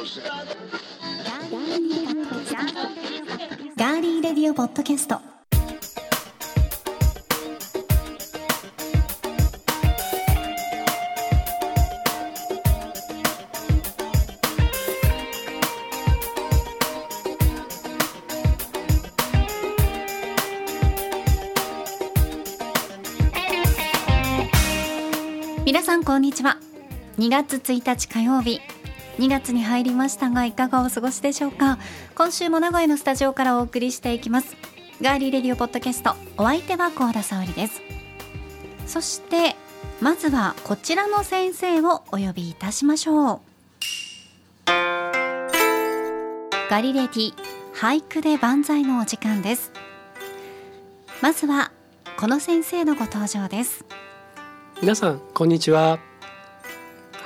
ガーリーレディオポッドキャスト。皆さんこんにちは。2月1日火曜日2月に入りましたがいかがお過ごしでしょうか？今週も名古屋のスタジオからお送りしていきます。ガーリーレディオポッドキャストお相手は高田沙織です。そしてまずはこちらの先生をお呼びいたしましょう。ガリレディ俳句で万歳のお時間です。まずはこの先生のご登場です。皆さんこんにちは。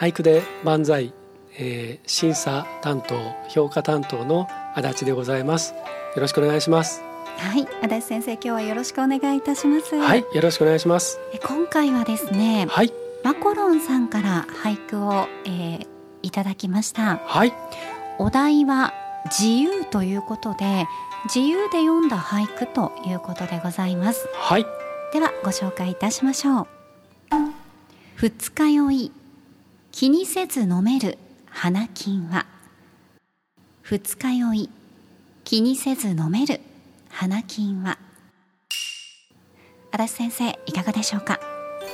俳句で万歳、えー、審査担当評価担当の足立でございます。よろしくお願いします。はい足立先生今日はよろしくお願いいたします。はいよろしくお願いします。え今回はですねはい。マコロンさんから俳句を、えー、いただきました。はい。お題は自由ということで自由で読んだ俳句ということでございます。はい。ではご紹介いたしましょう。二日酔い気にせず飲める花金は。二日酔い。気にせず飲める花金は。足立先生いかがでしょうか？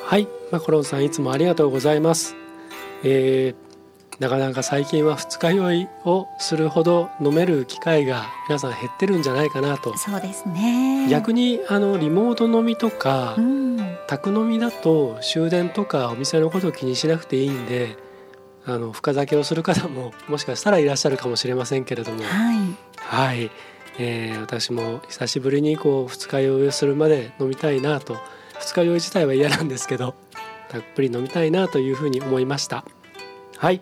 はい。マコロンさんいつもありがとうございます、えー、なかなか最近は二日酔いをするほど飲める機会が皆さん減ってるんじゃないかなと。そうですね。逆にあのリモート飲みとか、うん。宅飲みだと終電とかお店のことを気にしなくていいんであの深酒をする方も もしかしたらいらっしゃるかもしれませんけれども。はい。はい、えー私も久しぶりにこう二日酔いをするまで飲みたいなと。二日酔い自体は嫌なんですけどたっぷり飲みたいなというふうに思いました。はい。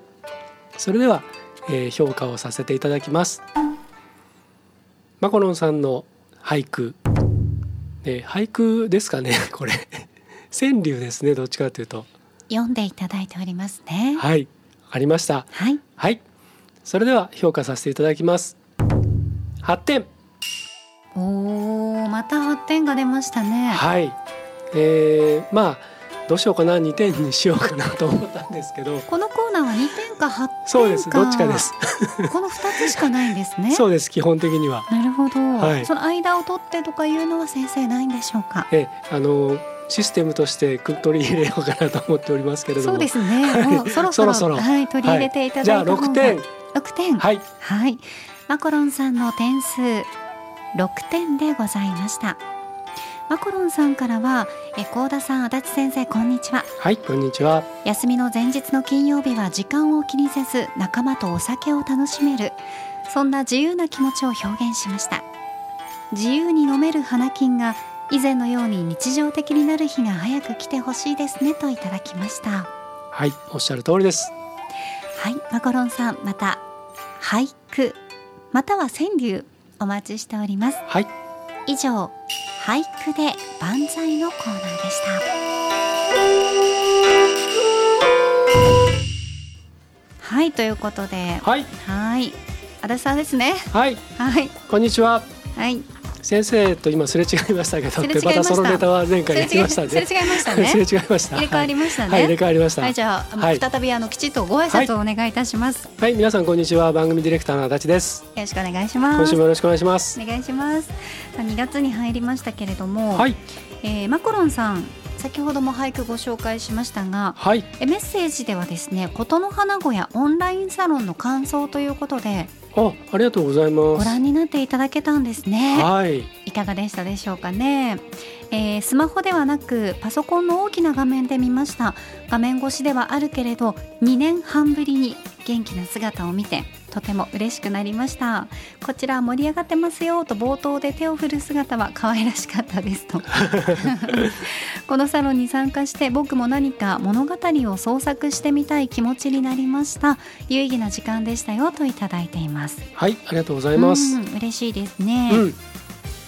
それでは、えー評価をさせていただきます。マコロンさんの俳句、えー俳句ですかねこれ。川柳ですねどっちかというと。読んでいただいておりますね。はいありました。はい。はい。それでは評価させていただきます。8点おーまた8点が出ましたね。はい、えー、まあどうしようかな。2点にしようかなと思ったんですけど。このコーナーは2点か8点か。そうです。どっちかです。この2つしかないんですね。そうです基本的には。なるほど、はい。その間を取ってとかいうのは先生ないんでしょうか？えあのシステムとしてく取り入れようかなと思っておりますけれども。そうですね。もうそろそろそろはい、取り入れていただいじゃあた方が6点。6点。はい。はい。マコロンさんの点数6点でございました。マコロンさんからはえ高田さん足立先生こんにちは。はいこんにちは。休みの前日の金曜日は時間を気にせず仲間とお酒を楽しめるそんな自由な気持ちを表現しました。自由に飲める花金が以前のように日常的になる日が早く来てほしいですねといただきました。はいおっしゃる通りです。はいマコロンさんまた俳句または川柳お待ちしております。はい。以上俳句で万歳のコーナーでした。はいということで。はい。はい。足立さんですね。はい。はい。こんにちは。はい先生と今すれ違いましたけどました。そのネタは前回すれ違いやりましたね。すれ違いましたね。すれ違いました。入れ替わりましたね。はい、入れ替わりました。はいじゃあ、はい。再びあのきちっとご挨拶をお願いいたします、はい、皆さんこんにちは。番組ディレクターの足立です。よろしくお願いします。今週もよろしくお願いします。お願いします。2月に入りましたけれども、はい、えーマコロンさん先ほども俳句ご紹介しましたがはい、えメッセージではですね琴の花小屋オンラインサロンの感想ということであ、ありがとうございます。ご覧になっていただけたんですね。はい、いかがでしたでしょうかね、えースマホではなくパソコンの大きな画面で見ました。画面越しではあるけれど2年半ぶりに元気な姿を見てとても嬉しくなりました。こちら盛り上がってますよ。と冒頭で手を振る姿は可愛らしかったですと。このサロンに参加して僕も何か物語を創作してみたい気持ちになりました。有意義な時間でしたよ。といただいています。はい、ありがとうございます。うん嬉しいですね、うん、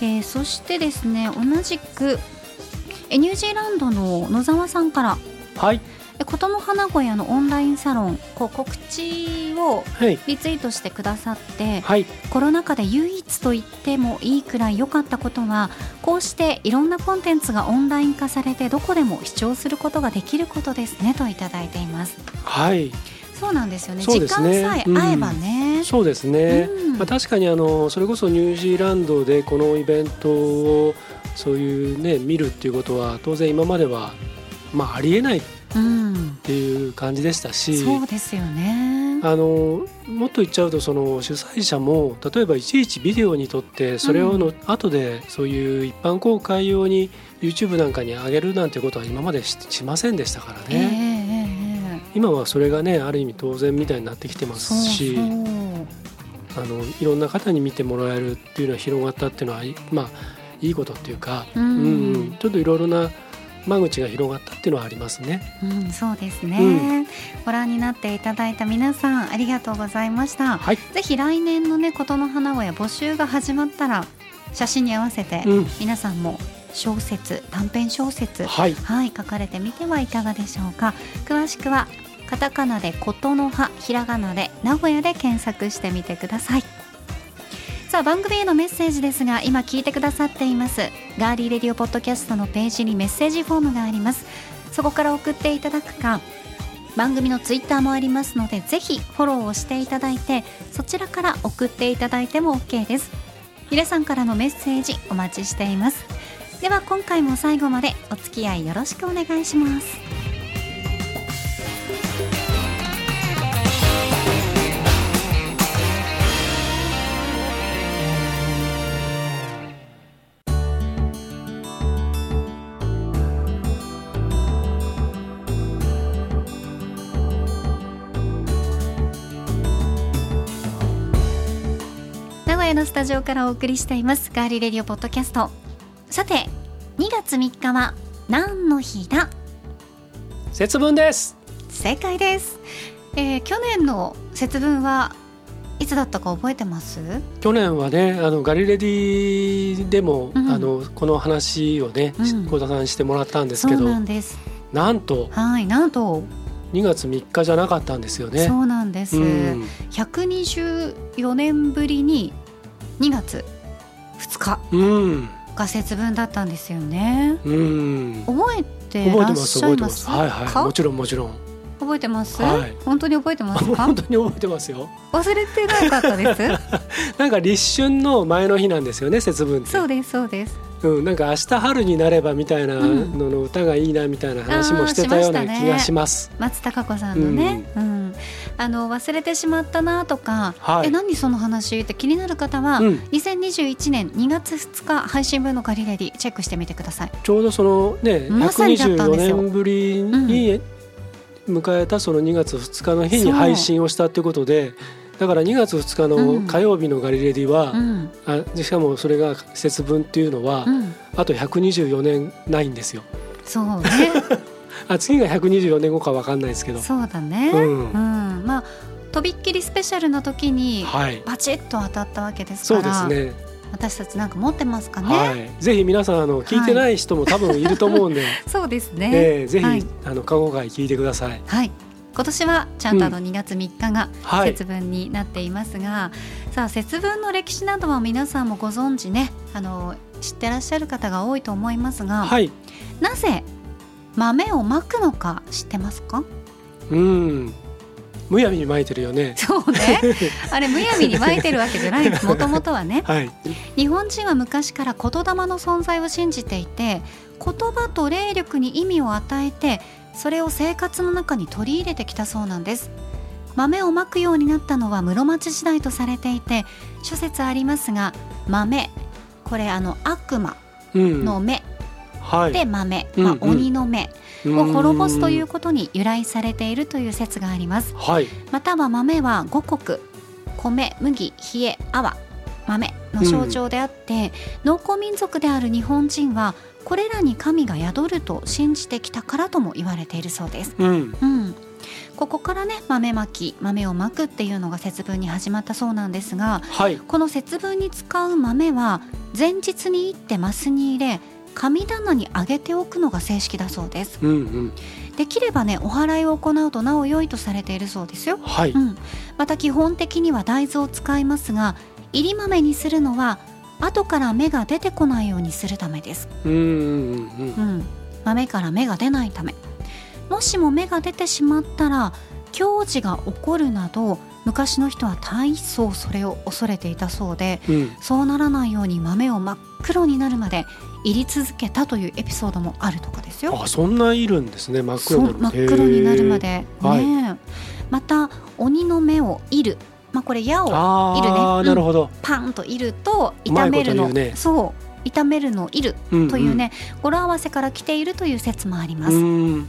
えーそしてですね同じくえニュージーランドの野沢さんから、はい、え琴の花小屋のオンラインサロンこう告知をはい。リツイートしてくださってはい。コロナ禍で唯一と言ってもいいくらい良かったことはこうしていろんなコンテンツがオンライン化されてどこでも視聴することができることですねといただいています。はい。そうなんですよね。ね。時間さえ合えばね、そうですね、うん。まあ、確かにあのそれこそニュージーランドでこのイベントをそういうね見るっていうことは当然今まではまあありえないっうん、ていう感じでしたしそうですよね。あのもっと言っちゃうとその主催者も例えばいちいちビデオに撮ってそれをの、後でそういう一般公開用に YouTube なんかに上げるなんてことは今までししませんでしたからね、えええ今はそれがねある意味当然みたいになってきてますしあのいろんな方に見てもらえるっていうのは広がったっていうのはいまあいいことっていうか、うんうん。ちょっといろいろな間口が広がったっていうのはありますね。うん、そうですね、うん。ご覧になっていただいた皆さんありがとうございました。はい、ぜひ来年のね琴の花小屋募集が始まったら写真に合わせてうん、皆さんも小説短編小説はい、はい書かれてみてはいかがでしょうか。詳しくはカタカナで琴の葉ひらがなで名古屋で検索してみてくださいさあ番組へのメッセージですが今聞いてくださっています。ガーリーレディオポッドキャストのページにメッセージフォームがあります。そこから送っていただくか番組のツイッターもありますのでぜひフォローをしていただいてそちらから送っていただいても OK です。皆さんからのメッセージお待ちしています。では今回も最後までお付き合いよろしくお願いします。タジオからお送りしていますガーリーレディオポッドキャスト。さて2月3日は何の日だ？節分です。正解です、えー去年の節分はいつだったか覚えてます？去年はねあのガリレディでも、うん。あのこの話をねうん。幸田さんにしてもらったんですそうけど、なんです。なんとはいなんと、2月3日じゃなかったんですよね。そうなんです、うん。124年ぶりに2月。2日。うん。が節分だったんですよね。うん。覚えてらっしゃいまますす。はいはい。もちろんもちろん。覚えてます、はい。本当に覚えてますか？本当に覚えてますよ。忘れてなかったです？なんか立春の前の日なんですよね節分って。そうですそうですうん、なんか明日春になればみたいなうんのの歌がいいなみたいな話もしてたようなあーしましたね気がします。松たか子さんのね、うん。あの忘れてしまったなとか、はい。え何その話って気になる方は、うん、2021年2月2日配信分のガリレディチェックしてみてください。ちょうどそのねまさにだったんですよ。124年ぶりに迎えたその2月2日の日に配信をしたってことでだから2月2日の火曜日のガリレディは、うん。あしかもそれが節分っていうのは、うん、あと124年ないんですよ。そうね。あ次が124年後かわかんないですけど。そうだね、ううん。ん、まあとびっきりスペシャルの時にはい。バチッと当たったわけですそから。うですね。私たちなんか持ってますかね、はい。ぜひ皆さんあの聞いてない人も多分いると思うんで、そうですね、えーぜひ、はい。あの過去回聞いてください。はい今年はちゃんとあの2月3日がはい。節分になっていますが、さあ節分の歴史などは皆さんもご存知ねあの知ってらっしゃる方が多いと思いますが、はい。なぜ豆をまくのか知ってますか？うん。むやみに巻いてるよね。そうね あれむやみにまいてるわけじゃないんですもともとはねはい。日本人は昔から言霊の存在を信じていて言葉と霊力に意味を与えてそれを生活の中に取り入れてきたそうなんです豆をまくようになったのは室町時代とされていて諸説ありますが豆これあの悪魔うん。の目はい。で豆、まあ、うんうん鬼の目を滅ぼすということに由来されているという説がありますはい。または豆は五穀米麦冷え泡豆の象徴であって、農耕民族である日本人はこれらに神が宿ると信じてきたからとも言われているそうです。うん。うんここからね豆まき豆をまくっていうのが節分に始まったそうなんですがはい。この節分に使う豆は前日にいってマスに入れ神棚にあげておくのが正式だそうですうんうん。できればねお祓いを行うとなお良いとされているそうですよ、はい、うん、また基本的には大豆を使いますが入り豆にするのは後から芽が出てこないようにするためです、うんうんうんうん、豆から芽が出ないため。もしも芽が出てしまったら矜持が起こるなど昔の人は大層それを恐れていたそうでうん。そうならないように豆を真っ黒になるまで入り続けたというエピソードもあるとかですよ。あそんないるんですね。真っ黒真っ黒になるまで、はい。ねまた鬼の目をいる、まあ、これ矢をあいるね。なるほど、パンといると炒めるの、ねそう。炒めるのいるうんというね、語呂合わせから来ているという説もあります、うん。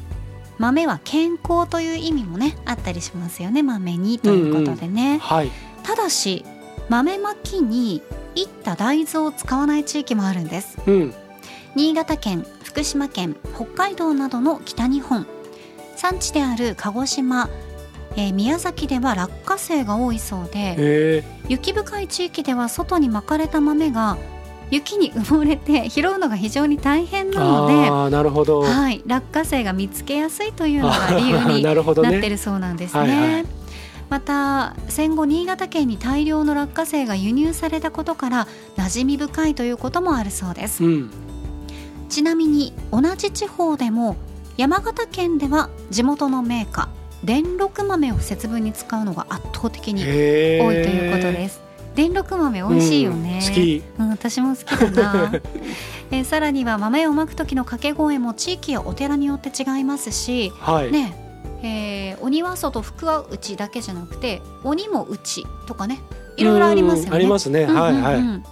豆は健康という意味もねあったりしますよね。豆にということでね、はい。ただし豆まきにいった大豆を使わない地域もあるんです。うん。新潟県福島県北海道などの北日本。産地である鹿児島、えー宮崎では落花生が多いそうでへえ雪深い地域では外に巻かれた豆が雪に埋もれて拾うのが非常に大変なので、ああなるほど、はい、落花生が見つけやすいというのが理由に なってるそうなんですね。はいはい。また戦後新潟県に大量の落花生が輸入されたことから馴染み深いということもあるそうです。うん。ちなみに同じ地方でも山形県では地元のメーカー電録豆を節分に使うのが圧倒的に多いということです。電録豆美味しいよね、うん好き。うん、私も好きだな、えーさらには豆をまく時の掛け声も地域やお寺によって違いますしはい、ねえー鬼は外福は内だけじゃなくて鬼も内とかねいろいろありますよね。うんありますね、うんうんうん。はいはい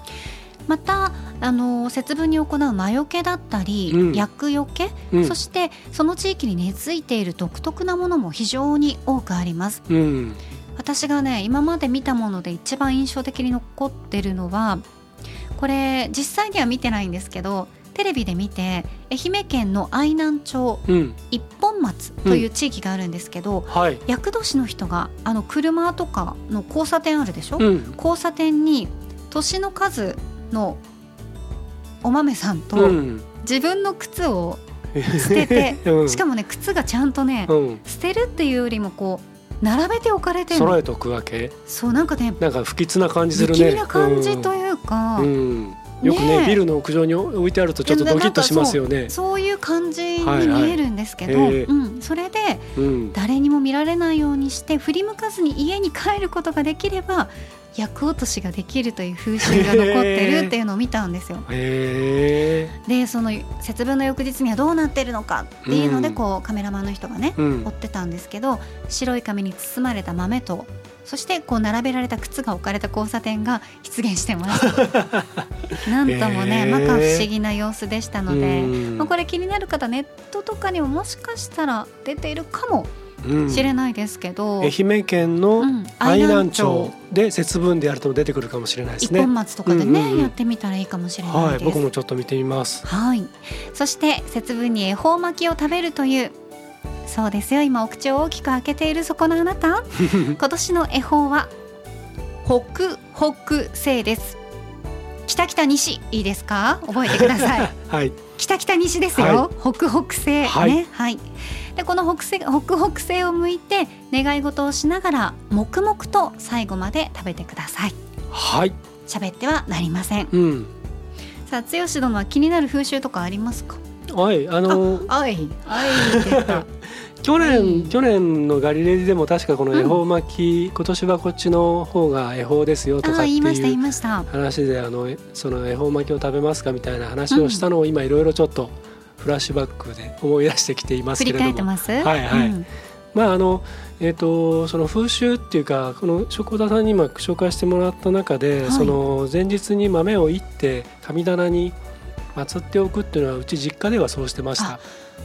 またあの節分に行う魔除けだったり、うん。厄除け、うん。そしてその地域に根付いている独特なものも非常に多くあります。うん。私がね今まで見たもので一番印象的に残ってるのはこれ実際には見てないんですけどテレビで見て愛媛県の愛南町うん。一本松という地域があるんですけど、はい。厄年の人があの車とかの交差点あるでしょ、うん。交差点に年の数のお豆さんとうん。自分の靴を捨てて、うん。しかもね靴がちゃんとね、うん。捨てるっていうよりもこう並べて置かれて揃えとくわけ。そうなんかねなんか不吉な感じするね。不気味な感じというか、うん、うんよくねビルの屋上に置いてあるとちょっとドキッとしますよね。そういう感じにはいはい見えるんですけど、へえ。うん、それでうん。誰にも見られないようにして振り向かずに家に帰ることができれば厄落としができるという風習が残ってるっていうのを見たんですよ。でその節分の翌日にはどうなってるのかっていうのでうん。こうカメラマンの人がねうん。追ってたんですけど白い紙に包まれた豆とそしてこう並べられた靴が置かれた交差点が出現してました。なんともね、へえ摩訶不思議な様子でしたので、うんまあ、これ気になる方ネットとかにももしかしたら出ているかもうんしれないですけど、愛媛県のうん愛南町で節分でやると出てくるかもしれないですね一本松とかでね、うんうんうんやってみたらいいかもしれなはいいです。僕もちょっと見てみますはい。そして節分に恵方巻きを食べるというそうですよ。今お口を大きく開けているそこのあなた。今年の恵方は北北西です。北北西。いいですか？覚えてください。はい。北北西ですよ、北北西、はい。ねはい。でこの北西北北西を向いて願い事をしながら黙々と最後まで食べてください。はい。喋ってはなりません。うん。さあ剛殿は気になる風習とかありますか？はいあのあいあいって言った 去年、はい去年のガリレディでも確かこの恵方巻き、今年はこっちの方が恵方ですよとかっていう話であのその恵方巻きを食べますかみたいな話をしたのを今いろいろちょっとフラッシュバックで思い出してきていますけれども。ます？はいはい。うん。まああのえー、とその風習っていうかこの食田さんに今紹介してもらった中で、はい。その前日に豆をいって神棚に祀っておくっていうのはうち実家ではそうしてました。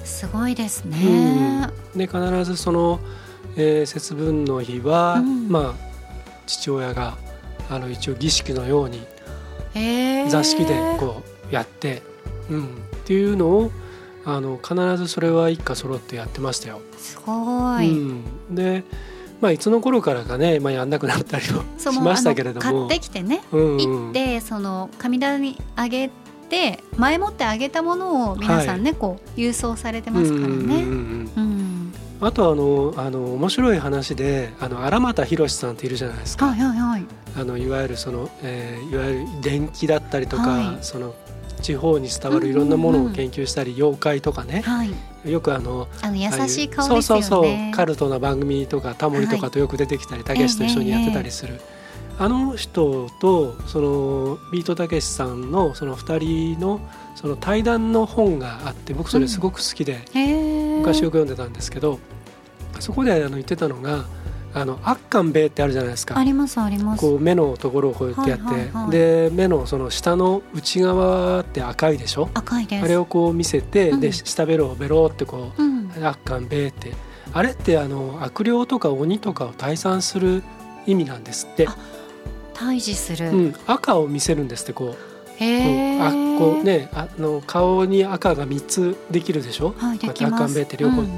すごいですね、で必ずその、えー節分の日は、うん。まあ父親があの一応儀式のようにへー。座敷でこうやって、うん、っていうのをあの必ずそれは一家揃ってやってましたよ。すごい、うん、で、まあ、いつの頃からかね、まあ、やんなくなったりもしましたけれども。買ってきてねうん。うん行ってその神棚にあげて前もってあげたものを皆さんね、こう郵送されてますからね、あとあのあの面白い話であの荒俣宏さんっているじゃないですか。はいはいはい。あのいわゆるその、えー、いわゆる電気だったりとか、はい。その地方に伝わるいろんなものを研究したり、妖怪とかね、はい。よくあのあの優しい顔ですよね。そうそうそうカルトな番組とかタモリとかとよく出てきたりたけしと一緒にやってたりする、あの人とそのビートたけしさんのその2人のその対談の本があって僕それすごく好きで。昔よく読んでたんですけどそこであの言ってたのがあのアッカンベイってあるじゃないですかあ。りますあります。こう目のところをこうやってやって、はいはいはいで目のその下の内側って赤いでしょ？赤いです。あれをこう見せて、うんで下ベロをベロってこううん。アッカンベイってあれってあの悪霊とか鬼とかを退散する意味なんですってあ、退治する。うん、赤を見せるんですってこう,、へえ。うん、あこう。ねあの顔に赤が3つできるでしょ？はいできます。まあアッカンベイって両方うん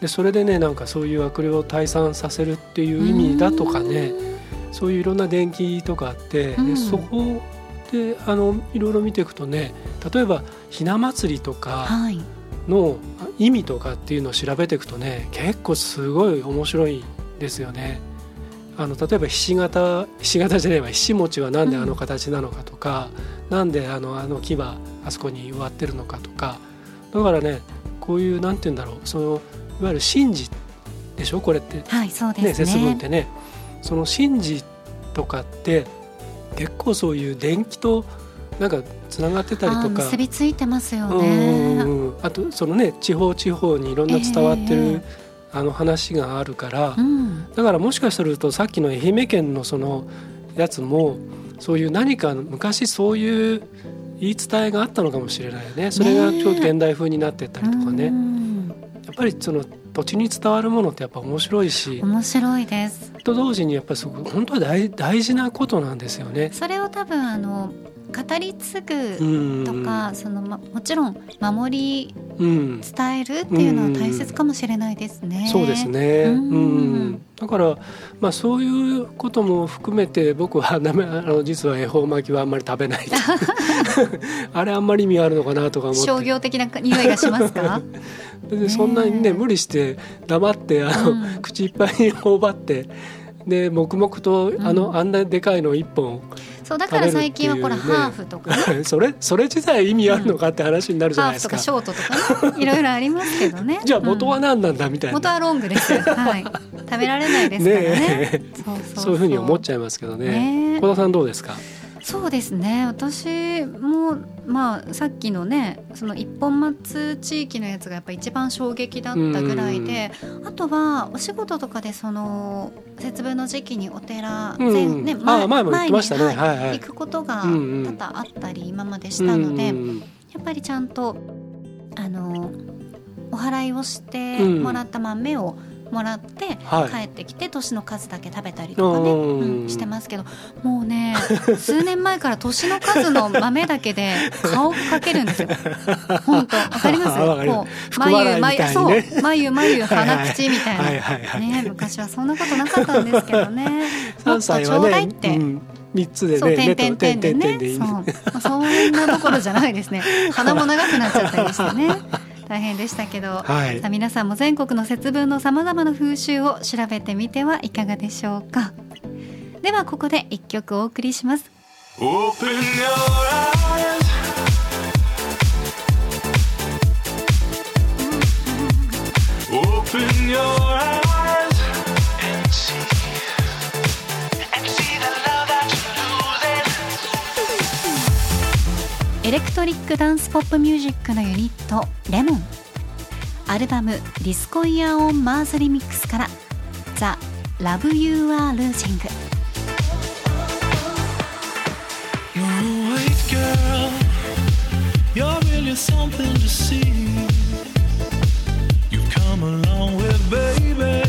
でそれでねなんかそういう悪霊を退散させるっていう意味だとかねそういういろんな電気とかあって、うんでそこであのいろいろ見ていくとね例えばひな祭りとかはい。の意味とかっていうのを調べていくとね結構すごい面白いですよね。あの例えばひし形ひし形じゃないわひし餅はなんであの形なのかとか、なんであのあの木はあそこに植わってるのかとか。だからねこういうなんて言うんだろうそのいわゆる神事でしょ？これって。はいそうねですね。節分ってね。その神事とかって結構そういう電気となんかつながってたりとか。結びついてますようんうんね。うん。あとそのね地方地方にいろんな伝わってる、あの話があるから、うん。だからもしかするとさっきの愛媛県のそのやつもそういう何か昔そういう言い伝えがあったのかもしれないよね。それがちょっと現代風になってったりとかね、うん。やっぱりその土地に伝わるものってやっぱ面白いし、面白いです。と同時にやっぱりすごく本当は大大事なことなんですよね。それを多分あの語り継うんぐとか、そのまもちろん守りうん、伝えるっていうのは大切かもしれないですね。そうです。ね。ううんん、だからまあそういうことも含めて僕は なめあの実は恵方巻きはあんまり食べない。あれあんまり意味あるのかなとか思って。商業的な匂いがしますか？でそんなにね無理して黙ってあの、うん口いっぱいに頬張ってで黙々とあの、うんあんなでかいの一本そうだから最近はこれハーフとかね、それそれ自体意味あるのかって話になるじゃハーフとないですか。かショートとかね、いろいろありますけどね。じゃあ元はうん何なんだみたいな、元はロングです。はい。食べられないですからね。ねえそういうふうに思っちゃいますけどね。ねえ小田さんどうですか？そうですね。私もまあさっきのねその一本松地域のやつがやっぱ一番衝撃だったぐらいであとはお仕事とかでその節分の時期にお寺、うん。前ねあ前も言ってましはいはい。行くことがうんうん。多々あったり今までしたので、うんやっぱりちゃんとあのお祓いをしてもらった豆をもらって、はい帰ってきて年の数だけ食べたりとかね、うんうんしてますけどもうね 数年前から年の数の豆だけで顔かけるんですよ。本当わかります？こう福笑いみたいにねそう眉眉鼻口みたいな。はいはいはい。ね昔はそんなことなかったんですけどね。も三っとちょうだいって。うん三つでね、点々点でね。そう、まあそんなところじゃないですね。鼻も長くなっちゃったりしてね。大変でしたけど。はい。さあ皆さんも全国の節分のさまざまな風習を調べてみてはいかがでしょうか。ではここで一曲お送りしますエレクトリックダンスポップミュージックのユニットレモンアルバム「 Disco Year on Mars Remix」から「ザ・ラブ・ユー・アー・ルージング」You're a white girl. You're really something to see. You've come along with baby.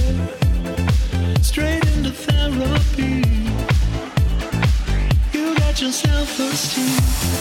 Straight into therapy. You got your self esteem.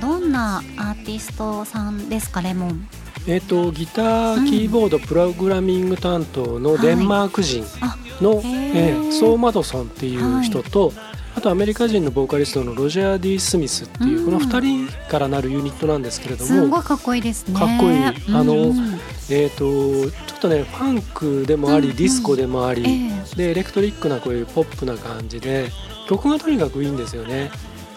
どんなアーティストさんですかレモンえー、とギター、うんキーボードプログラミング担当のデンマーク人あの、へーえー。ソー・マドソンっていう人と、あとアメリカ人のボーカリストのロジャー・ディ・スミスっていう、うん。この2人からなるユニットなんですけれどすもごいかっこいいですね。かっこいい。あのうんえー、とちょっとねファンクでもあり、うんうん。ディスコでもあり、え。でエレクトリックなこういうポップな感じで曲がとにかくいいんですよね。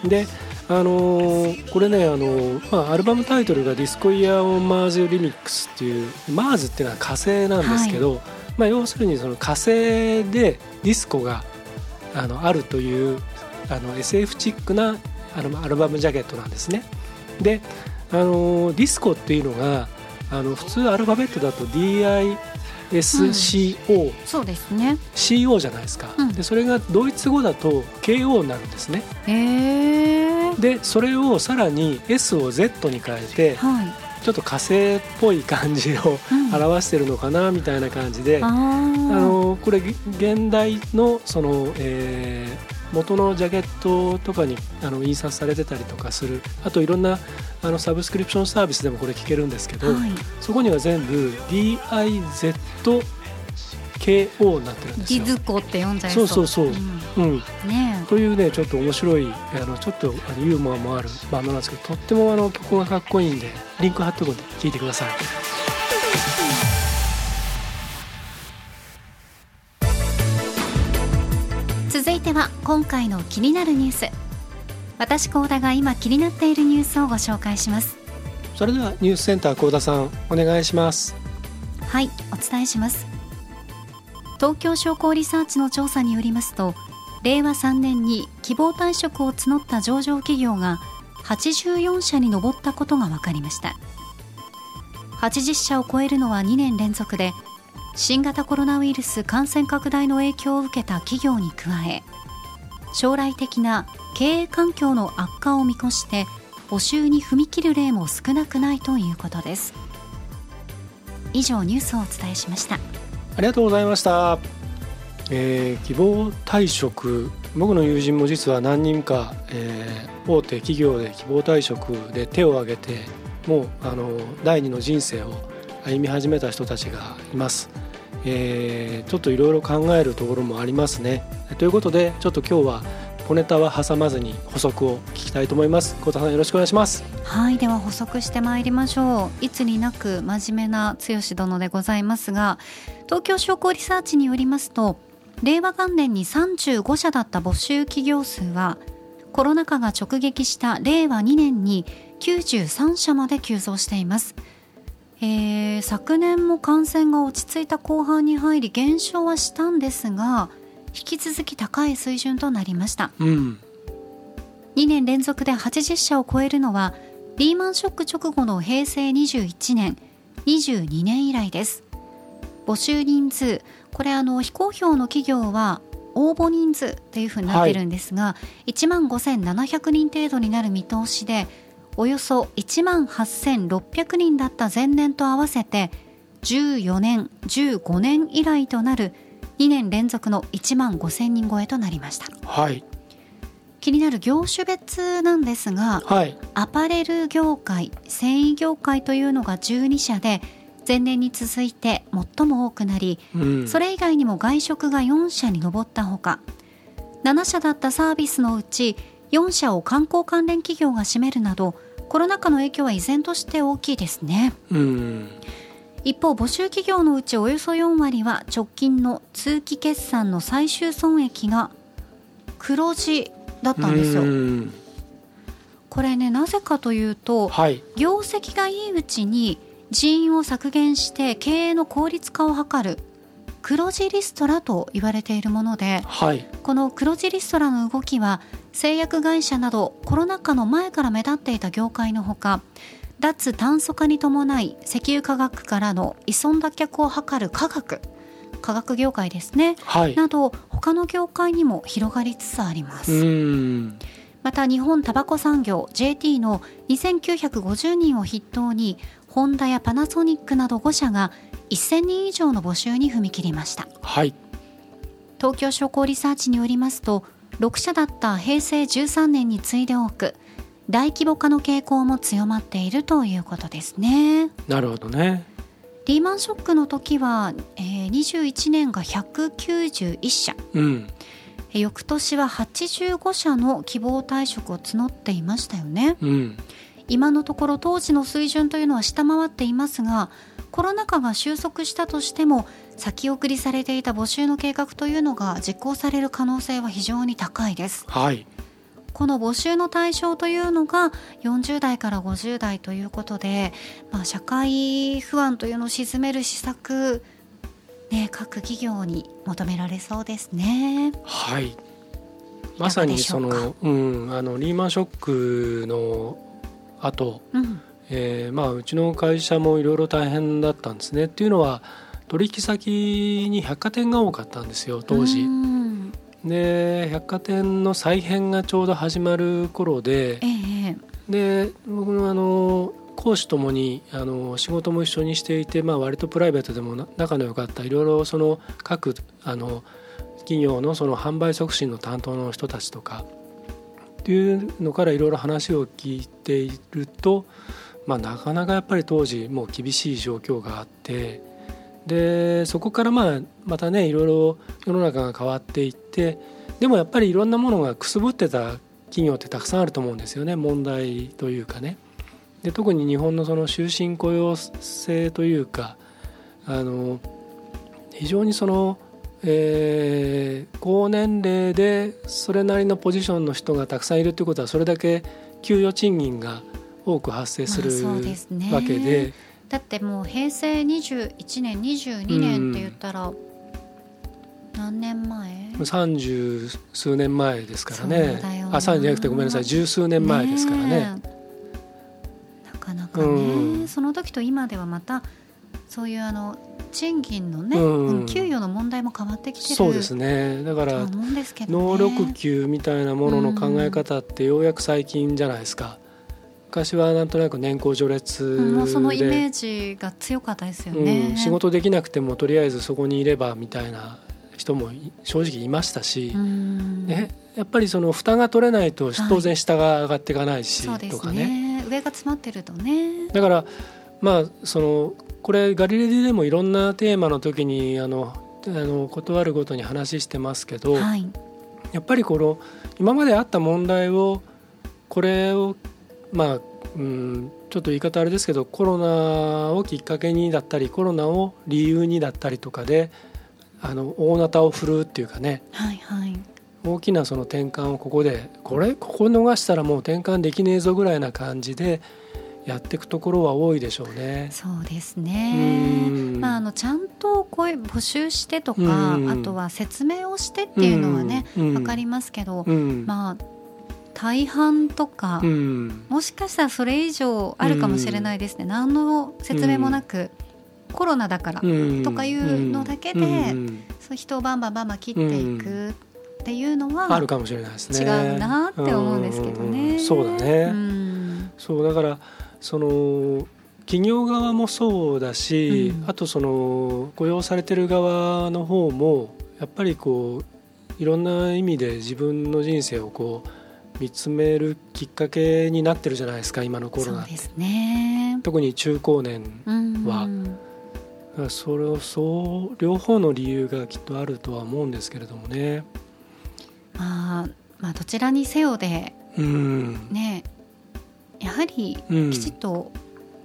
であのーこれね、あのーまあ、アルバムタイトルが「 Disco Year on Mars Remix」っていう Mars っていうのは火星なんですけど、まあ、要するにその火星でディスコがあのあるというあの SF チックなアルバアルバムジャケットなんですね。であのディスコっていうのがあの普通アルファベットだと DISCO、そうですね。CO じゃないですか、うん。でそれがドイツ語だと KO になるんですね。へえでそれをさらに S を Z に変えてはい。ちょっと火星っぽい感じをうん。表してるのかなみたいな感じで、あのこれ現代のその、えー元のジャケットとかにあの印刷されてたりとかする。あといろんなあのサブスクリプションサービスでもこれ聞けるんですけど、はい。そこには全部 DIZKO になってるんですよ。ディズコって読んじゃいそう。そうそうう。ん。うん、ねというねちょっと面白いあのちょっとユーモアもあるバンドなんですけどとってもあの曲がかっこいいんでリンク貼っとくんで聴いてください。今回の気になるニュース。私高田が今気になっているニュースをご紹介します。それではニュースセンター幸田さんお願いします。はいお伝えします。東京商工リサーチの調査によりますと令和3年に希望退職を募った上場企業が84社に上ったことが分かりました。80社を超えるのは2年連続で新型コロナウイルス感染拡大の影響を受けた企業に加え将来的な経営環境の悪化を見越して募集に踏み切る例も少なくないということです以上ニュースをお伝えしましたありがとうございました。えー希望退職僕の友人も実は何人か、えー大手企業で希望退職で手を挙げてもうあの第二の人生を歩み始めた人たちがいます。えーちょっといろいろ考えるところもありますね。ということでちょっと今日は小ネタは挟まずに補足を聞きたいと思います。小田さんよろしくお願いします。はいでは補足してまいりましょういつになく真面目な剛殿でございますが東京商工リサーチによりますと令和元年に35社だった募集企業数はコロナ禍が直撃した令和2年に93社まで急増しています、えー昨年も感染が落ち着いた後半に入り減少はしたんですが引き続き高い水準となりました。うん。2年連続で80社を超えるのはリーマンショック直後の平成21年22年以来です。募集人数これあの非公表の企業は応募人数っていうふうになってるんですが、1万5700人程度になる見通しでおよそ1万8600人だった前年と合わせて14年15年以来となる2年連続の1万5000人超えとなりました。はい。気になる業種別なんですがはい。アパレル業界繊維業界というのが12社で前年に続いて最も多くなりうん。それ以外にも外食が4社に上ったほか7社だったサービスのうち4社を観光関連企業が占めるなどコロナ禍の影響は依然として大きいですねうん。一方募集企業のうちおよそ4割は直近の通期決算の最終損益が黒字だったんですようんこれねなぜかというとはい。業績がいいうちに人員を削減して経営の効率化を図る黒字リストラと言われているものではい。この黒字リストラの動きは製薬会社などコロナ禍の前から目立っていた業界のほか脱炭素化に伴い石油化学からの依存脱却を図る化学化学業界ですねはい。など他の業界にも広がりつつあります、うん。また日本タバコ産業 JT の2950人を筆頭にホンダやパナソニックなど5社が1000人以上の募集に踏み切りました。はい。東京商工リサーチによりますと6社だった平成13年に次いで多く大規模化の傾向も強まっているということですね。なるほどね。リーマンショックの時は、えー21年が191社。うん。えー翌年は85社の希望退職を募っていましたよね。うん。今のところ当時の水準というのは下回っていますがコロナ禍が収束したとしても先送りされていた募集の計画というのが実行される可能性は非常に高いです。はい。この募集の対象というのが40代から50代ということで、まあ、社会不安というのを鎮める施策、ね、各企業に求められそうですね。はい。まさにその、うん、あのリーマンショックの後、うん、えーまあうちの会社もいろいろ大変だったんですねっていうのは取引先に百貨店が多かったんですよ当時う。んで百貨店の再編がちょうど始まる頃でええで僕もあの講師ともにあの仕事も一緒にしていて、まあ、割とプライベートでもな仲の良かったいろいろその各あの企業のその販売促進の担当の人たちとかっていうのからいろいろ話を聞いていると、まあ、なかなかやっぱり当時もう厳しい状況があってでそこからまあまたねいろいろ世の中が変わっていってでもやっぱりいろんなものがくすぶってた企業ってたくさんあると思うんですよね問題というかね。で特に日本のその終身雇用制というかあの非常にその、えー高年齢でそれなりのポジションの人がたくさんいるということはそれだけ給与賃金が多く発生するわけで、だってもう平成21年22年って言ったら何年前、三十数年前ですからね。あ三十じゃなくてごめんなさい。十数年前ですからね。え。なかなかね、うん。その時と今ではまたそういうあの賃金のね、うん。うん給与の問題も変わってきてるそうですね。だからね。能力給みたいなものの考え方ってようやく最近じゃないですか昔はなんとなく年功序列うんもうそのイメで、ージが強かったですようね、ん、仕事できなくてもとりあえずそこにいればみたいな人もい正直いましたし、うん。ね、やっぱりその蓋が取れないとはい当然下が上がっていかないし、そうですとかねね。上が詰まってるとね。だからまあそのこれガリレディでもいろんなテーマの時にあのあの断るごとに話してますけど、はい。やっぱりこの今まであった問題をこれをまあ、うん、ちょっと言い方あれですけどコロナをきっかけにだったりコロナを理由にだったりとかであの大なたを振るうっていうかね。はいはい。大きなその転換をここでこれ？ここ逃したらもう転換できねえぞぐらいな感じでやっていくところは多いでしょうね。そうですうねん。まあ、あのちゃんとこういう募集してとか、うん。あとは説明をしてっていうのはね、うん。わかりますけど、うん。まあ大半とか、うん。もしかしたらそれ以上あるかもしれないですね、何の説明もなく、コロナだから、うん。とかいうのだけでうん。そう人をバンバンバンバン切っていくっていうのは、あるかもしれないですね。違うなって思うんですけどね。うんうんうん。そうだね。うん。そうだからその企業側もそうだし、うん。あとその雇用されてる側の方もやっぱりこういろんな意味で自分の人生をこう見つめるきっかけになってるじゃないですか今のコロナそうですね。特に中高年うん。はだからそれをそう両方の理由がきっとあるとは思うんですけれどもね。まあ、まあどちらにせよでうん。ねやはりうん。きちっと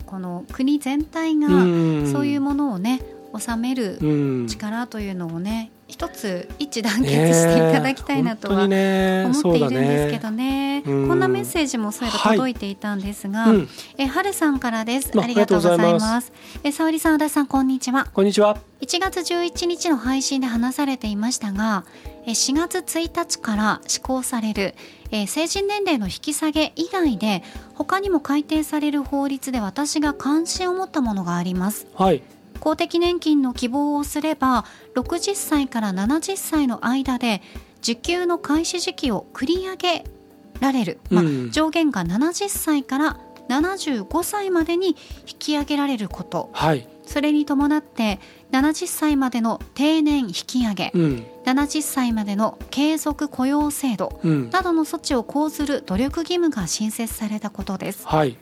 この国全体がうん。そういうものをね収めるうん。力というのをね一つ一致団結していただきたいなとは思っているんですけどね。ねうんこんなメッセージもそういえばはい届いていたんですが、うん。え春さんからです。あありがとうございありがとうございまます。え沙織さん足立さんこんにちは。こんにちは。1月11日の配信で話されていましたがえ4月1日から施行されるえー成人年齢の引き下げ以外で他にも改定される法律で私が関心を持ったものがあります。はい。公的年金の希望をすれば60歳から70歳の間で受給の開始時期を繰り上げられる、まあうん上限が70歳から75歳までに引き上げられること。はい、それに伴って70歳までの定年引き上げ、うん。70歳までの継続雇用制度うん、などの措置を講ずる努力義務が新設されたことです。はい、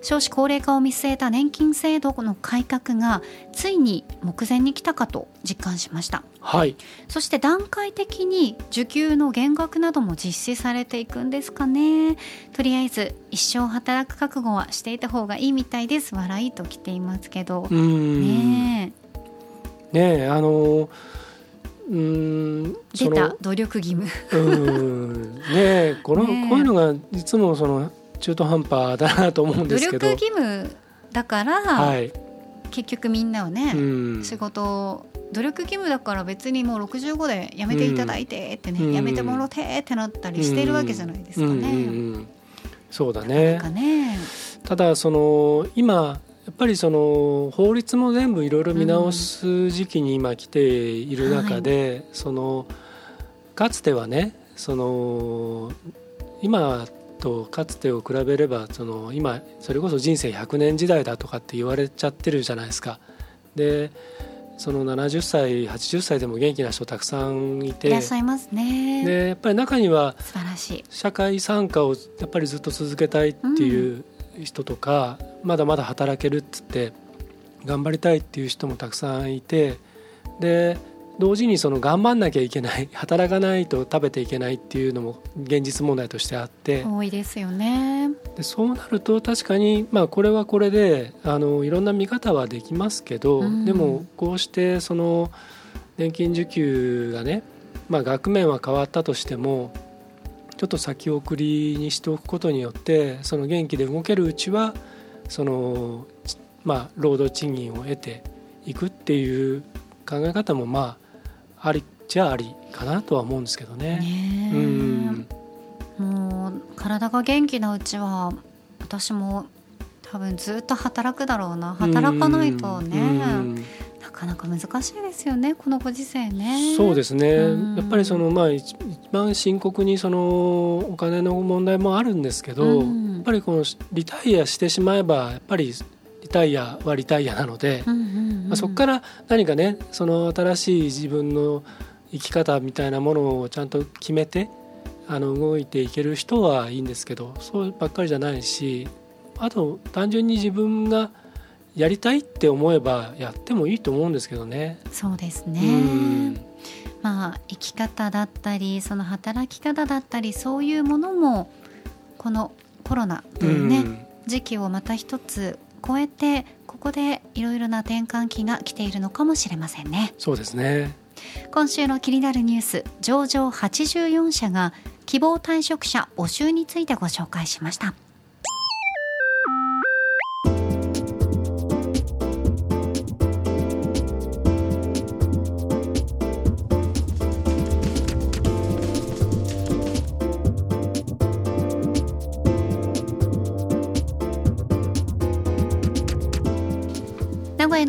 少子高齢化を見据えた年金制度の改革がついに目前に来たかと実感しました。はい、そして段階的に受給の減額なども実施されていくんですかね。とりあえず一生働く覚悟はしていた方がいいみたいです。笑いと来ていますけど、うん、ねねえあのうーん出た努力義務。うん。ねえこの ねえ。こういうのがいつもその中途半端だなと思うん努力ですけど。義務だから、はい、結局みんなはね、うん、仕事を努力義務だから別にもう65で辞めていただいてってね、うん。辞めてもろてってなったりしてるわけじゃないですかね。うんうんうん。そうだね。かね。ただその今やっぱりその法律も全部いろいろ見直す時期に今来ている中で、そのかつてはねその今とかつてを比べればその今それこそ人生100年時代だとかって言われちゃってるじゃないですか。でその70歳80歳でも元気な人たくさんいていらっしゃいますね。でやっぱり中には素晴らしい。社会参加をやっぱりずっと続けたいっていう人とか、まだまだ働けるっつって頑張りたいっていう人もたくさんいてで同時にその頑張んなきゃいけない 働かないと食べていけないっていうのも現実問題としてあって多いですよね。でそうなると確かにまあこれはこれであのいろんな見方はできますけど、うんでもこうしてその年金受給がね、まあ、額面は変わったとしてもちょっと先送りにしておくことによってその元気で動けるうちはその、まあ、労働賃金を得ていくっていう考え方もまあありっちゃありかなとは思うんですけどね。ねえ。うん。もう体が元気なうちは私も多分ずっと働くだろうな。働かないとね、うん。なかなか難しいですよねこのご時世ね。そうですね、うん。やっぱりそのまあ一一番深刻にそのお金の問題もあるんですけど、うん。やっぱりこのリタイアしてしまえばやっぱりリタイアはリタイアなので、まあ、そこから何かねその新しい自分の生き方みたいなものをちゃんと決めてあの動いていける人はいいんですけどそうばっかりじゃないしあと単純に自分がやりたいって思えばやってもいいと思うんですけどね。そうですうね。んまあ生き方だったりその働き方だったりそういうものもこのコロナというね、うん時期をまた一つ超えてここでいろいろな転換期が来ているのかもしれませんねそうですね。今週の気になるニュース上場84社が希望退職者募集についてご紹介しました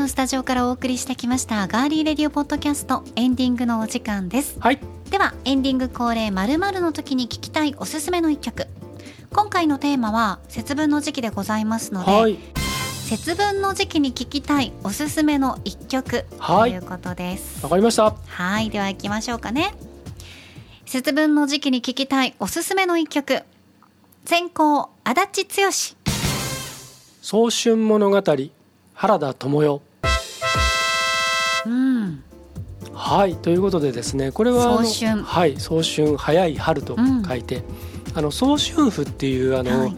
スタジオからお送りしてきましたガーリーレディオポッドキャストエンディングのお時間ですはい。ではエンディング恒例まるの時に聞きたいおすすめの一曲今回のテーマは節分の時期でございますので、はい。節分の時期に聴きたいおすすめの一曲はいということですわかりました。はいでは行きましょうかね節分の時期に聴きたいおすすめの一曲先行足立剛早春物語原田知世。はいということでですねこれは早春。はい早春早い春と書いて、あの早春譜っていうあの、はい。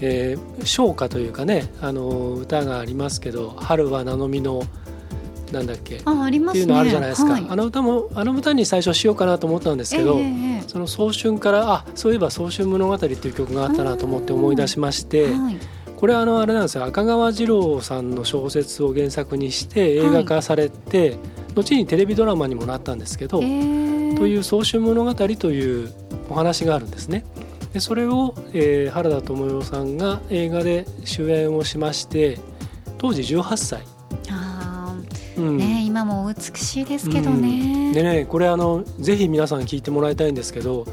えー唱歌というかねあの歌がありますけど春は名のみのなんだっけ、あありますね。っていうのあるじゃないですか、はい。あの歌もあの歌に最初しようかなと思ったんですけど、えええその早春からあそういえば早春物語っていう曲があったなと思って思い出しまして、えはい。これはあのあれなんですよ。赤川次郎さんの小説を原作にして映画化されて、後にテレビドラマにもなったんですけど、えー。という「早春物語」というお話があるんですね。でそれを、えー原田知世さんが映画で主演をしまして当時18歳。あうん。ーね今もお美しいですけどね、でねこれあのぜひ皆さん聞いてもらいたいんですけど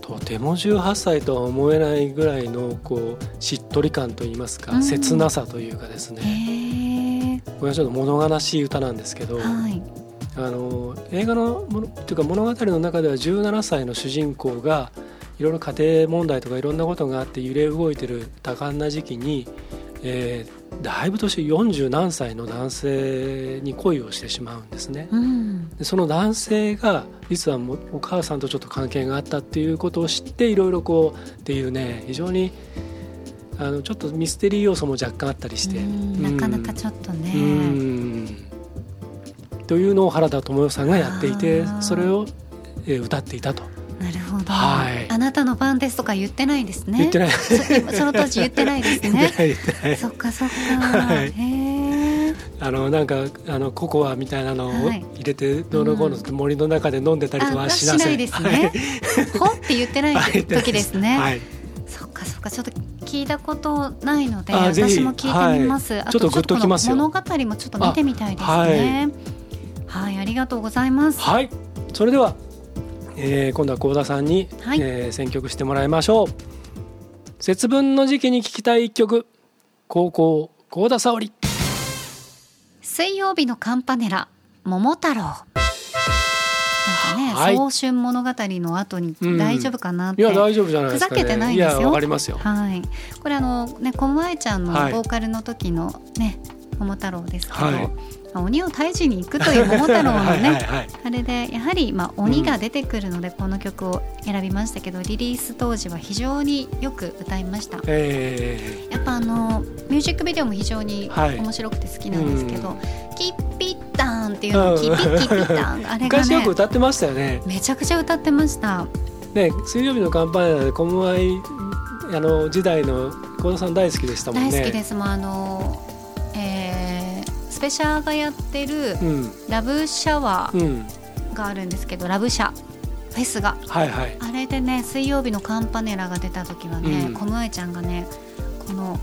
とても18歳とは思えないぐらいのこうしっとり感といいますか、うん。切なさというかですへねえこれはちょっと物悲しい歌なんですけど、はいあの映画のものっていうか物語の中では17歳の主人公がいろいろ家庭問題とかいろんなことがあって揺れ動いてる多感な時期に、えーだいぶ年40何歳の男性に恋をしてしまうんですね。うん。でその男性が実はもうお母さんとちょっと関係があったっていうことを知っていろいろこうっていうね非常にあのちょっとミステリー要素も若干あったりして。うん。なかなかちょっとね、うんというのを原田知世さんがやっていてそれを、えー歌っていたと。なるほど、はい。あなたの番ですとか言ってないですね。言ってない。そ その当時言ってないです 言ってないね言ってない。そっかそっか、はい。あのなんかあのココアみたいなのをはい。入れてどうのこうの森の中で飲んでたりとかあししなせん。ないですね。ほって言ってないは い時ですね。はい。そっかそっか。ちょっと聞いたことないので私も聞いてみます。あちょっとグッときます物語もちょっと見てみたいですね。りがとうございます。はい。それでは、えー今度は幸田さんに、はい。えー選曲してもらいましょう。節分の時期に聴きたい一曲。高校幸田沙織。水曜日のカンパネラ桃太郎。なんかね、はい。早春物語の後にうん。大丈夫かなって。いや大丈夫じゃないですか、ね、ふざけてないですよ。やわかりますよ。はい、これあのね小室愛ちゃんのボはい。ーカルの時のね、桃太郎ですけど、はいまあ鬼を退治に行くという桃太郎のねはいはいはい。あれでやはりまあ鬼が出てくるのでこの曲を選びましたけど、リリース当時は非常によく歌いました。えやっぱあのミュージックビデオも非常にはい。面白くて好きなんですけどう「キッピッタン」っていうのうん。キピッキピッタン あー、れが昔よくね歌ってましたよね。めちゃくちゃ歌ってました。ね水曜日のカンパネラでコムアイあの時代の幸田さん大好きでしたもんね。大好きです。もうあのペシャーがやってるうん。ラブシャワうん。ーがあるんですけどラブシャフェスが。はいはい。あれでね水曜日のカンパネラが出た時はね、うん。コムアイちゃんがねこの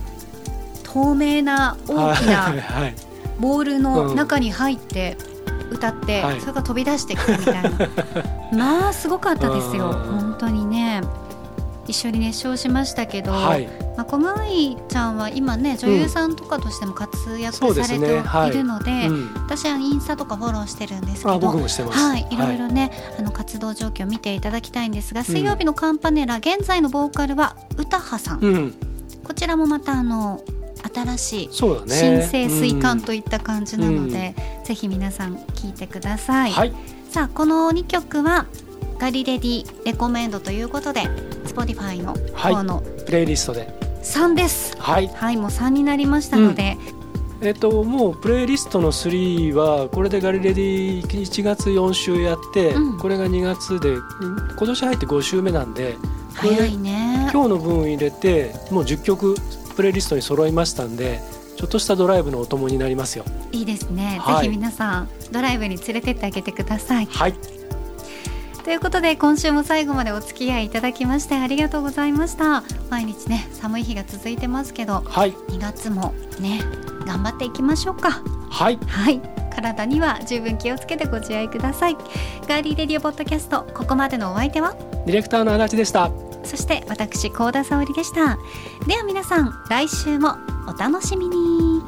透明な大きはいなはい。ボールの中に入って歌って、はい。それが飛び出してくるみたいな。まあすごかったですよ。うん。本当にね一緒に熱唱しましたけど、はい。まあ、コムアイちゃんは今ね女優さんとかとしても活躍されてね。はい。いるので、うん。私はインスタとかフォローしてるんですけあどはい、い。ろいろね、あの活動状況を見ていただきたいんですが、水曜日のカンパネラ、現在のボーカルは歌羽さん、うん。こちらもまたあの新しい新生水管と、といった感じなので、ぜひ皆さん聞いてください。はい。さあこの2曲はガリレディレコメンドということで Spotify のはい。方のプレイリストで。3です。はい。はい、もう3になりましたので、えっともうプレイリストの3はこれでガリレディ1月4週やって、うん。これが2月で今年入って5週目なんで早いね。今日の分入れてもう10曲プレイリストに揃いましたんでちょっとしたドライブのお供になりますよ。いいですね。はい。ぜひ皆さんドライブに連れてってあげてください。はいということで今週も最後までお付き合いいただきましてありがとうございました。毎日ね寒い日が続いてますけどはい。2月もね頑張っていきましょうか。はい。はい。体には十分気をつけてご自愛ください。ガーリーレディオポッドキャストここまでのお相手は？ディレクターの足立でした。そして私高田沙織でした。では皆さん来週もお楽しみに